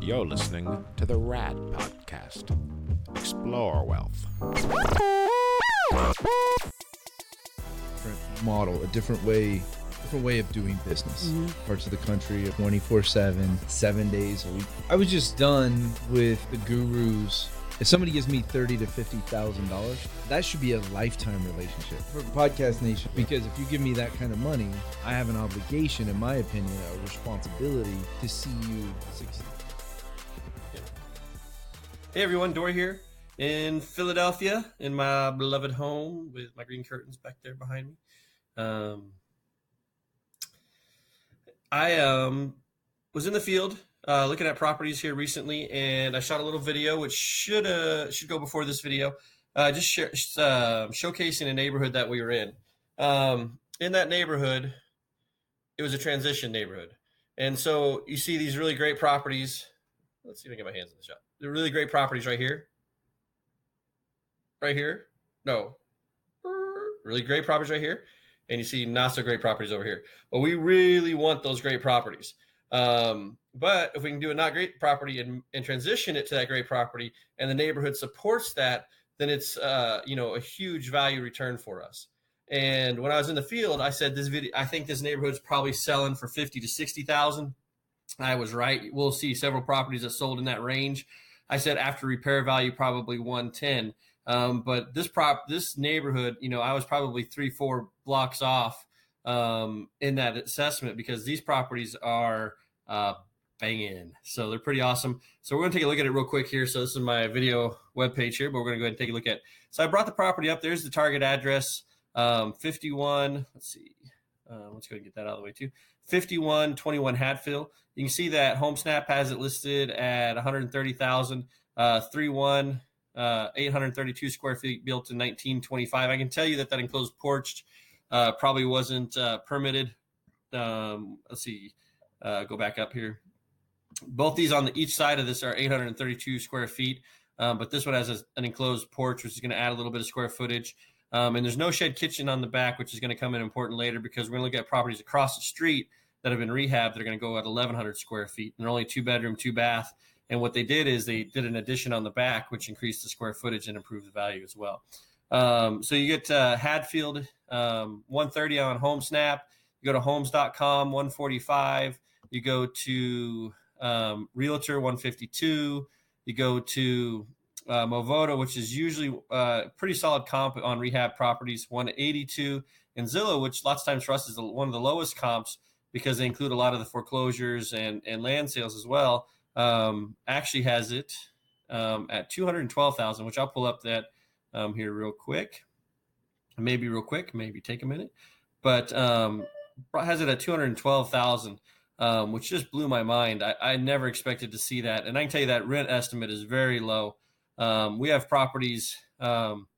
You're listening to the Rad Podcast. Explore wealth. different model, a different way, different way of doing business. Mm-hmm. Parts of the country, 24 7, seven days a week. I was just done with the gurus. If somebody gives me thirty to fifty thousand dollars, that should be a lifetime relationship for Podcast Nation. Because if you give me that kind of money, I have an obligation, in my opinion, a responsibility to see you succeed. Hey everyone, Dory here in Philadelphia, in my beloved home with my green curtains back there behind me. Um, I um, was in the field uh, looking at properties here recently, and I shot a little video, which should uh, should go before this video, uh, just uh, showcasing a neighborhood that we were in. Um, in that neighborhood, it was a transition neighborhood, and so you see these really great properties. Let's see if I can get my hands in the shot. They're really great properties right here. Right here. No. Really great properties right here. And you see not so great properties over here. But we really want those great properties. Um, but if we can do a not great property and, and transition it to that great property and the neighborhood supports that, then it's uh, you know a huge value return for us. And when I was in the field, I said this video I think this neighborhood's probably selling for 50 to 60,000. I was right. We'll see several properties that sold in that range. I said after repair value, probably 110. Um, but this prop, this neighborhood, you know, I was probably three, four blocks off um, in that assessment because these properties are uh, banging. So they're pretty awesome. So we're going to take a look at it real quick here. So this is my video webpage here, but we're going to go ahead and take a look at. So I brought the property up. There's the target address, um, 51. Let's see. Uh, let's go and get that out of the way too. 5121 Hadfield. You can see that HomeSnap has it listed at 130,000, uh, 31, uh, 832 square feet built in 1925. I can tell you that that enclosed porch uh, probably wasn't uh, permitted. Um, let's see, uh, go back up here. Both these on the each side of this are 832 square feet, um, but this one has a, an enclosed porch, which is going to add a little bit of square footage. Um, and there's no shed kitchen on the back, which is going to come in important later because we're going to look at properties across the street that have been rehabbed. They're going to go at 1,100 square feet. And they're only two bedroom, two bath. And what they did is they did an addition on the back, which increased the square footage and improved the value as well. Um, so you get uh, Hadfield um, 130 on HomeSnap. You go to homes.com 145. You go to um, Realtor 152. You go to uh, Movoto, which is usually uh, pretty solid comp on rehab properties, 182. And Zillow, which lots of times for us is the, one of the lowest comps because they include a lot of the foreclosures and, and land sales as well, um, actually has it um, at 212,000, which I'll pull up that um, here real quick. Maybe real quick, maybe take a minute, but um, has it at 212,000. Um, which just blew my mind. I, I never expected to see that, and I can tell you that rent estimate is very low. Um, we have properties um,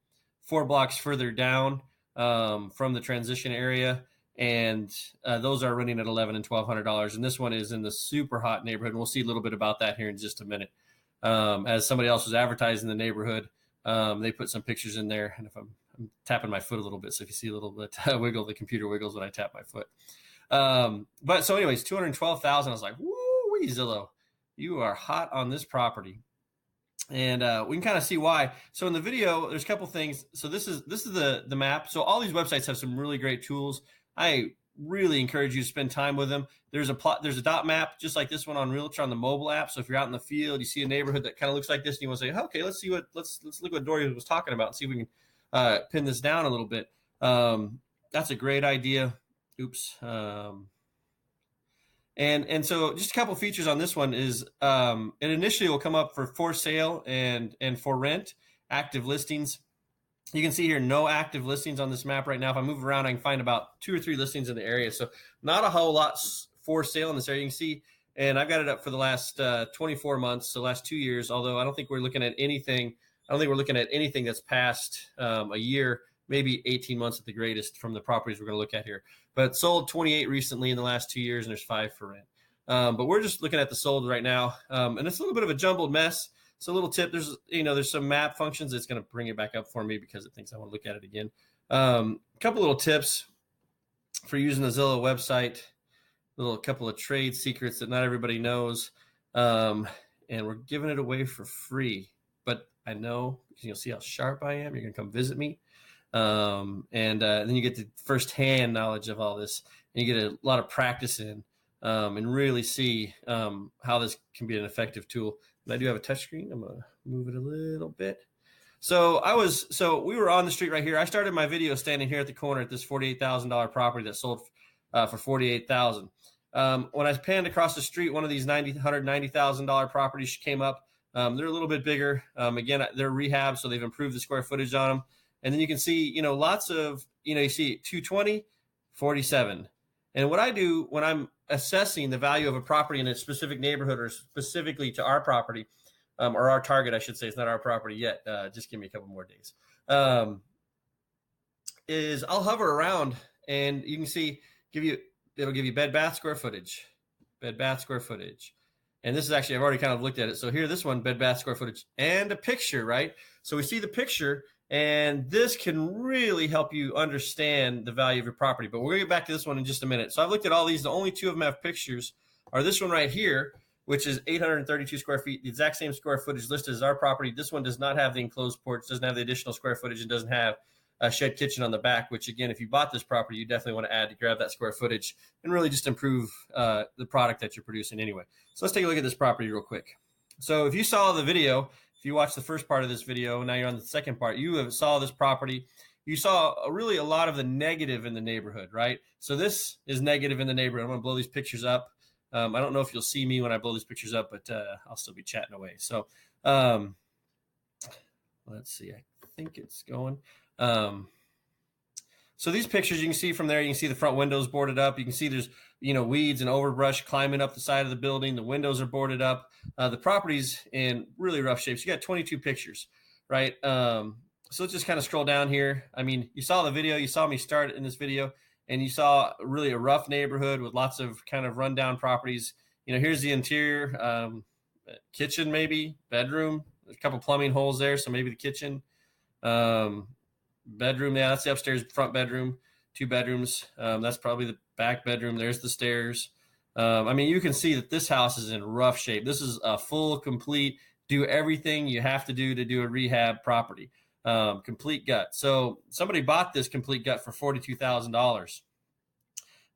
four blocks further down um, from the transition area, and uh, those are running at eleven and twelve hundred dollars. And this one is in the super hot neighborhood. And we'll see a little bit about that here in just a minute. Um, as somebody else was advertising the neighborhood, um, they put some pictures in there, and if I'm, I'm, tapping my foot a little bit, so if you see a little bit uh, wiggle, the computer wiggles when I tap my foot. Um, but so, anyways, two hundred twelve thousand. I was like, "Woo, Zillow, you are hot on this property." and uh, we can kind of see why. So in the video, there's a couple things. So this is this is the the map. So all these websites have some really great tools. I really encourage you to spend time with them. There's a plot. There's a dot map just like this one on Realtor on the mobile app. So if you're out in the field, you see a neighborhood that kind of looks like this, and you want to say, okay, let's see what let's let's look what Dory was talking about and see if we can uh, pin this down a little bit. Um, that's a great idea. Oops. Um, and and so just a couple features on this one is um, it initially will come up for for sale and and for rent active listings. You can see here no active listings on this map right now. If I move around, I can find about two or three listings in the area. So not a whole lot for sale in this area. You can see, and I've got it up for the last uh, 24 months, the last two years. Although I don't think we're looking at anything. I don't think we're looking at anything that's past um, a year, maybe 18 months at the greatest from the properties we're going to look at here but sold 28 recently in the last two years, and there's five for rent. Um, but we're just looking at the sold right now, um, and it's a little bit of a jumbled mess. So a little tip: there's you know there's some map functions that's going to bring it back up for me because it thinks I want to look at it again. Um, a couple little tips for using the Zillow website. A little couple of trade secrets that not everybody knows. um, and we're giving it away for free. But I know because you'll see how sharp I am. You're gonna come visit me, um, and uh, then you get the firsthand knowledge of all this, and you get a lot of practice in, um, and really see um, how this can be an effective tool. I do have a touchscreen. I'm gonna move it a little bit. So I was so we were on the street right here. I started my video standing here at the corner at this forty-eight thousand dollar property that sold uh, for forty-eight thousand. Um, when I panned across the street, one of these ninety hundred ninety thousand dollar properties came up. Um, they're a little bit bigger. Um, again, they're rehab, so they've improved the square footage on them. And then you can see, you know, lots of, you know, you see 220, 47. And what I do when I'm assessing the value of a property in a specific neighborhood or specifically to our property, um, or our target, I should say, it's not our property yet. Uh, just give me a couple more days. Um, is I'll hover around and you can see, give you, it'll give you bed bath square footage, bed bath square footage. And this is actually, I've already kind of looked at it. So here, this one, bed bath square footage and a picture, right? So we see the picture and this can really help you understand the value of your property. But to get back to this one in just a minute. So I've looked at all these. The only two of them have pictures are this one right here, which is 832 square feet, the exact same square footage listed as our property. This one does not have the enclosed porch, doesn't have the additional square footage, and doesn't have a shed kitchen on the back. Which again, if you bought this property, you definitely want to add to grab that square footage and really just improve uh, the product that you're producing anyway. So let's take a look at this property real quick. So if you saw the video, if you watched the first part of this video, now you're on the second part. You have saw this property. You saw a, really a lot of the negative in the neighborhood, right? So this is negative in the neighborhood. I'm going to blow these pictures up. Um, I don't know if you'll see me when I blow these pictures up, but uh, I'll still be chatting away. So um, let's see. I think it's going. Um, so these pictures you can see from there, you can see the front windows boarded up. You can see there's you know weeds and overbrush climbing up the side of the building. The windows are boarded up. Uh, the property's in really rough shape. So you got 22 pictures, right? Um, so let's just kind of scroll down here. I mean, you saw the video, you saw me start in this video and you saw really a rough neighborhood with lots of kind of rundown properties. You know, here's the interior um, kitchen, maybe bedroom, a couple plumbing holes there, so maybe the kitchen, um, bedroom. Yeah, that's the upstairs front bedroom, two bedrooms. Um, that's probably the back bedroom. There's the stairs. Um, I mean, you can see that this house is in rough shape. This is a full, complete, do everything you have to do to do a rehab property um, complete gut. So somebody bought this complete gut for forty two thousand dollars.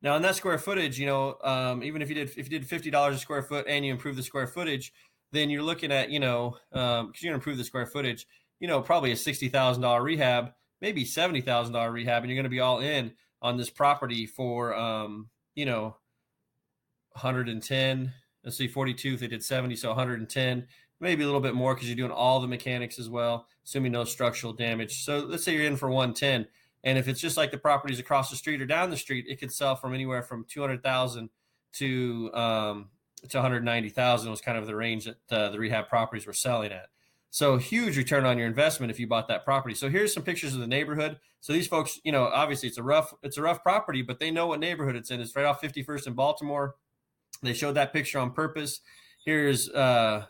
Now, in that square footage, you know, um, even if you did if you did fifty dollars a square foot and you improve the square footage, then you're looking at you know because um, you're to improve the square footage, you know, probably a sixty thousand dollar rehab, maybe seventy thousand dollar rehab, and you're going to be all in on this property for um, you know, hundred and ten. Let's see, forty two. They did seventy, so one hundred and ten maybe a little bit more because you're doing all the mechanics as well, assuming no structural damage. So let's say you're in for 110, and if it's just like the properties across the street or down the street, it could sell from anywhere from 200,000 to um, to 190,000 was kind of the range that uh, the rehab properties were selling at. So huge return on your investment if you bought that property. So here's some pictures of the neighborhood. So these folks, you know, obviously it's a rough it's a rough property, but they know what neighborhood it's in. It's right off 51st in Baltimore. They showed that picture on purpose. Here's uh,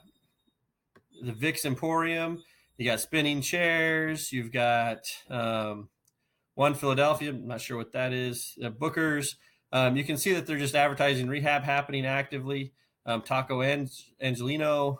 the Vix Emporium. You got spinning chairs. You've got um, one Philadelphia. I'm not sure what that is. Uh, Booker's. Um, you can see that they're just advertising rehab happening actively. Um, Taco and Angeleno.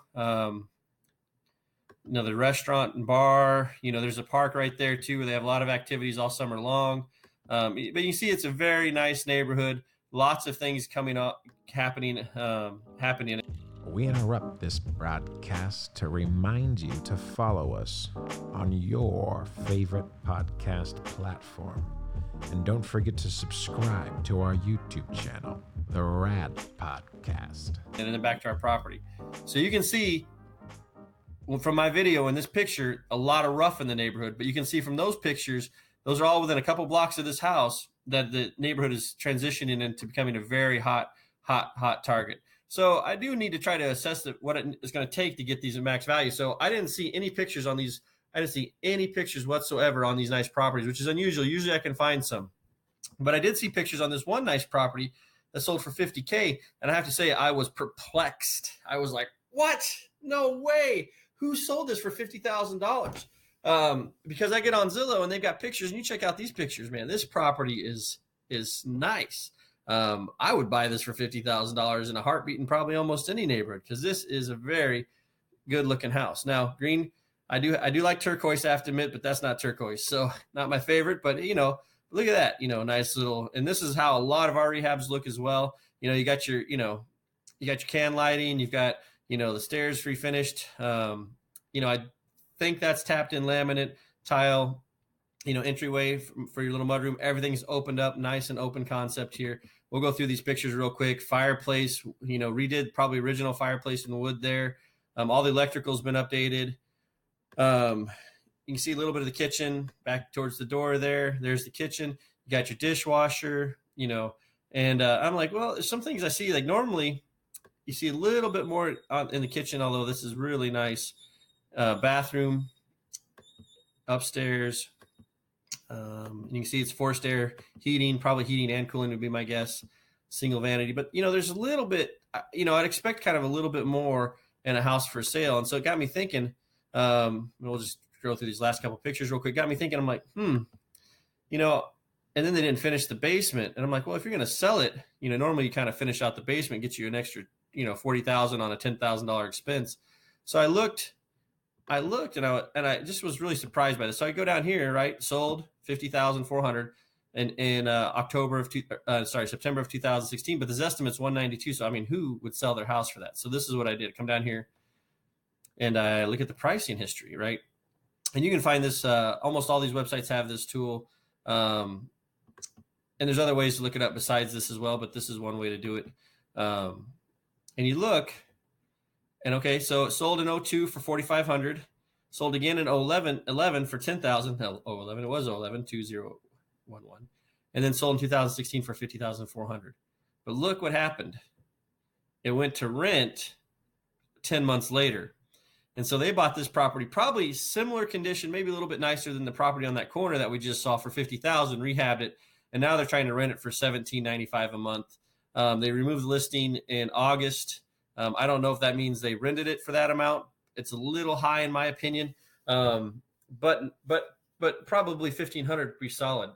Another restaurant and bar. You know, there's a park right there too, where they have a lot of activities all summer long. Um, but you see, it's a very nice neighborhood. Lots of things coming up, happening, um, happening. We interrupt this broadcast to remind you to follow us on your favorite podcast platform. And don't forget to subscribe to our YouTube channel, The Rad Podcast. And then back to our property. So you can see from my video in this picture, a lot of rough in the neighborhood. But you can see from those pictures, those are all within a couple blocks of this house that the neighborhood is transitioning into becoming a very hot, hot, hot target. So I do need to try to assess the, what it is going to take to get these at max value. So I didn't see any pictures on these. I didn't see any pictures whatsoever on these nice properties, which is unusual. Usually I can find some, but I did see pictures on this one nice property that sold for 50k, and I have to say I was perplexed. I was like, "What? No way! Who sold this for fifty thousand dollars?" Um, because I get on Zillow and they've got pictures, and you check out these pictures, man. This property is is nice. um, I would buy this for fifty thousand dollars in a heartbeat in probably almost any neighborhood because this is a very good looking house. Now, green, I do I do like turquoise. I have to admit, but that's not turquoise, so not my favorite. But you know, look at that, you know, nice little. And this is how a lot of our rehabs look as well. You know, you got your you know, you got your can lighting, you've got you know the stairs refinished. Um, you know, I think that's tapped in laminate tile you know entryway for your little mudroom. Everything's opened up nice and open concept here. We'll go through these pictures real quick. Fireplace you know redid probably original fireplace in wood there. Um, all the electrical's been updated. Um, you can see a little bit of the kitchen back towards the door there. There's the kitchen. You got your dishwasher you know and uh, i'm like well there's some things i see like normally you see a little bit more in the kitchen although this is really nice uh, bathroom upstairs um, you can see it's forced air heating, probably heating and cooling would be my guess. Single vanity, but you know, there's a little bit. Uh, you know, I'd expect kind of a little bit more in a house for sale, and so it got me thinking. Um, we'll just go through these last couple pictures real quick. Got me thinking. I'm like, hmm, you know, and then they didn't finish the basement, and I'm like, well, if you're going to sell it, you know, normally you kind of finish out the basement, get you an extra, you know, forty thousand on a ten thousand dollar expense. So I looked I looked and I and I just was really surprised by this. So I go down here, right? Sold fifty thousand four hundred and in uh, October of two, uh, sorry September of 2016. But this estimate's 192. So I mean, who would sell their house for that? So this is what I did. Come down here, and I look at the pricing history, right? And you can find this. Uh, almost all these websites have this tool. Um, and there's other ways to look it up besides this as well, but this is one way to do it. Um, and you look and okay, so it sold in 02 for 4,500, sold again in 11, 11 for 10,000. No, 11, it was 11, 2011. And then sold in 2016 for 50,400. But look what happened. It went to rent 10 months later. And so they bought this property, probably similar condition, maybe a little bit nicer than the property on that corner that we just saw for 50,000, rehabbed it. And now they're trying to rent it for 17.95 a month. Um, they removed the listing in August um, I don't know if that means they rented it for that amount. It's a little high in my opinion, um, but but but probably fifteen hundred be solid.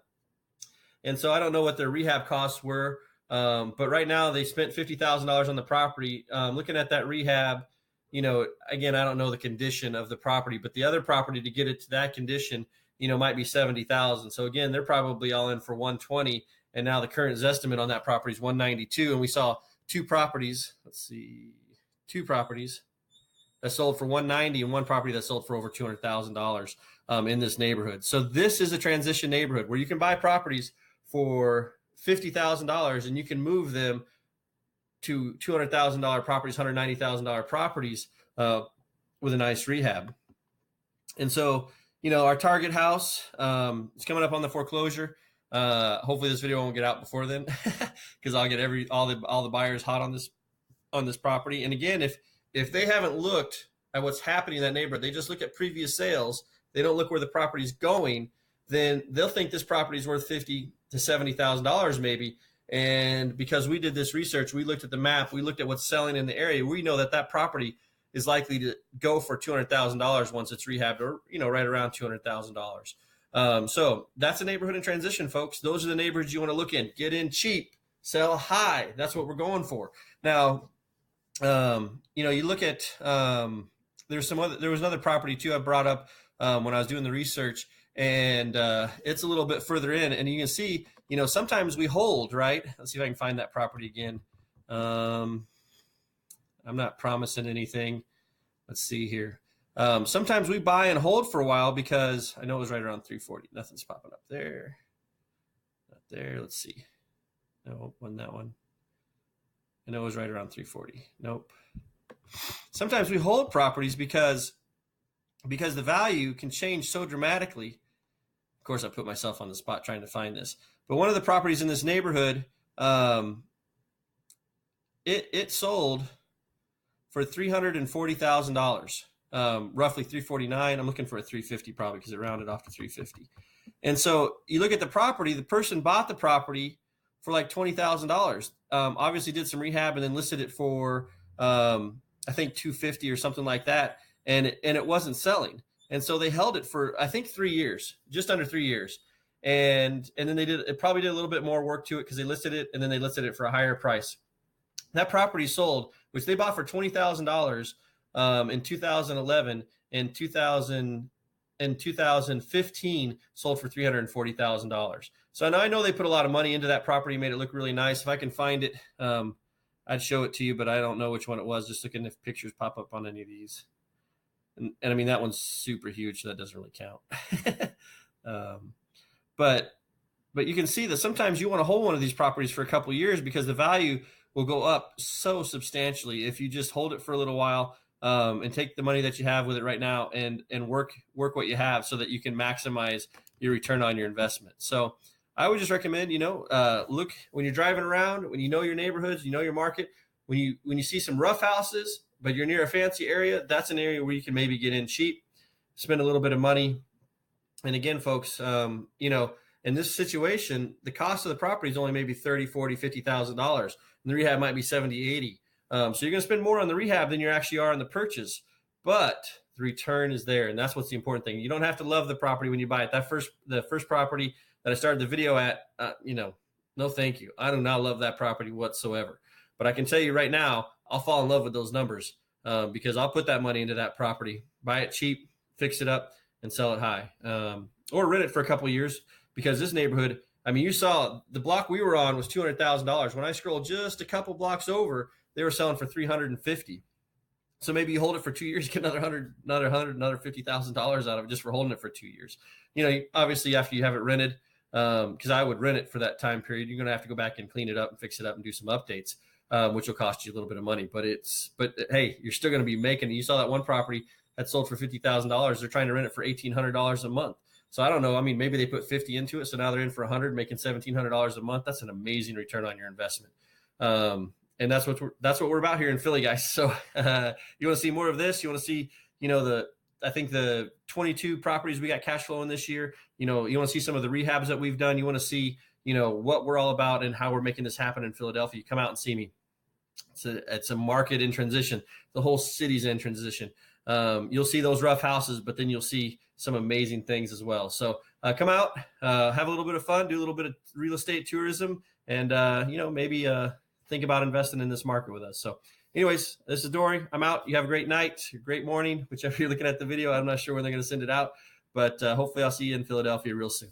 And so I don't know what their rehab costs were, um, but right now they spent fifty thousand dollars on the property. Um, looking at that rehab, you know, again I don't know the condition of the property, but the other property to get it to that condition, you know, might be seventy thousand. So again, they're probably all in for one twenty, and now the current estimate on that property is one ninety two, and we saw two properties. Let's see, two properties that sold for 190 and one property that sold for over $200,000 um, in this neighborhood. So this is a transition neighborhood where you can buy properties for $50,000 and you can move them to $200,000 properties, $190,000 properties uh, with a nice rehab. And so, you know, our target house um, is coming up on the foreclosure. Uh, hopefully this video won't get out before then because I'll get every all the all the buyers hot on this on this property. And again, if if they haven't looked at what's happening in that neighborhood, they just look at previous sales. They don't look where the property's going. Then they'll think this property is worth fifty to seventy thousand dollars maybe. And because we did this research, we looked at the map, we looked at what's selling in the area. We know that that property is likely to go for two hundred thousand dollars once it's rehabbed, or you know, right around two hundred thousand dollars. Um, so that's a neighborhood in transition, folks. Those are the neighborhoods you want to look in. Get in cheap, sell high. That's what we're going for. Now, um, you know, you look at um, there's some other there was another property too I brought up um, when I was doing the research, and uh, it's a little bit further in, and you can see, you know, sometimes we hold right. Let's see if I can find that property again. Um, I'm not promising anything. Let's see here. Um, sometimes we buy and hold for a while because I know it was right around 340. Nothing's popping up there. Not there. Let's see. No, wasn't that one. I know it was right around 340. Nope. Sometimes we hold properties because because the value can change so dramatically. Of course, I put myself on the spot trying to find this. But one of the properties in this neighborhood, um, it it sold for three hundred and forty thousand dollars um, roughly 349. I'm looking for a 350 probably because it rounded off to 350. And so you look at the property, the person bought the property for like $20,000. Um, obviously did some rehab and then listed it for, um, I think 250 or something like that. And it, and it wasn't selling. And so they held it for, I think three years, just under three years. and and then they did it probably did a little bit more work to it because they listed it and then they listed it for a higher price. That property sold, which they bought for twenty thousand um, in 2011 and 2000 in 2015 sold for $340,000. So now I know they put a lot of money into that property, made it look really nice. If I can find it, um, I'd show it to you, but I don't know which one it was. Just looking if pictures pop up on any of these. And, and I mean, that one's super huge, so that doesn't really count. um, but but you can see that sometimes you want to hold one of these properties for a couple years because the value will go up so substantially if you just hold it for a little while um, and take the money that you have with it right now and and work work what you have so that you can maximize your return on your investment. So I would just recommend you know uh, look when you're driving around when you know your neighborhoods, you know your market. When you when you see some rough houses, but you're near a fancy area, that's an area where you can maybe get in cheap, spend a little bit of money. And again, folks, um, you know, in this situation, the cost of the property is only maybe 30, 40, 50,000 dollars. And the rehab might be 70, 80. Um, so you're going to spend more on the rehab than you actually are on the purchase, but the return is there, and that's what's the important thing. You don't have to love the property when you buy it. That first, the first property that I started the video at, uh, you know, no, thank you. I do not love that property whatsoever. But I can tell you right now, I'll fall in love with those numbers um, because I'll put that money into that property, buy it cheap, fix it up, and sell it high, um, or rent it for a couple years. Because this neighborhood, I mean, you saw the block we were on was two hundred thousand dollars. When I scrolled just a couple blocks over, they were selling for 350 so maybe you hold it for two years, get another hundred, another hundred, another fifty thousand dollars out of it just for holding it for two years. You know, obviously after you have it rented, because um, I would rent it for that time period, you're going to have to go back and clean it up and fix it up and do some updates, um, which will cost you a little bit of money. But it's, but hey, you're still going to be making. You saw that one property that sold for fifty thousand dollars. They're trying to rent it for eighteen hundred dollars a month. So I don't know. I mean, maybe they put fifty into it, so now they're in for a hundred, making seventeen hundred dollars a month. That's an amazing return on your investment. Um, and that's what we're, that's what we're about here in Philly, guys. So uh, you want to see more of this? You want to see, you know, the I think the 22 properties we got cash flowing this year. You know, you want to see some of the rehabs that we've done. You want to see, you know, what we're all about and how we're making this happen in Philadelphia. Come out and see me. It's a it's a market in transition. The whole city's in transition. Um, you'll see those rough houses, but then you'll see some amazing things as well. So uh, come out, uh, have a little bit of fun, do a little bit of real estate tourism, and uh, you know maybe uh, think about investing in this market with us. So, anyways, this is Dory. I'm out. You have a great night, great morning, whichever you're looking at the video. I'm not sure when they're going to send it out, but uh, hopefully I'll see you in Philadelphia real soon.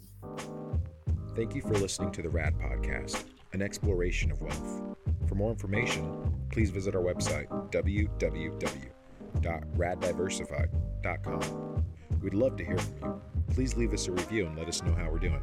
Thank you for listening to the RAD Podcast, an exploration of wealth. For more information, please visit our website, www.raddiversified.com. We'd love to hear from you. Please leave us a review and let us know how we're doing.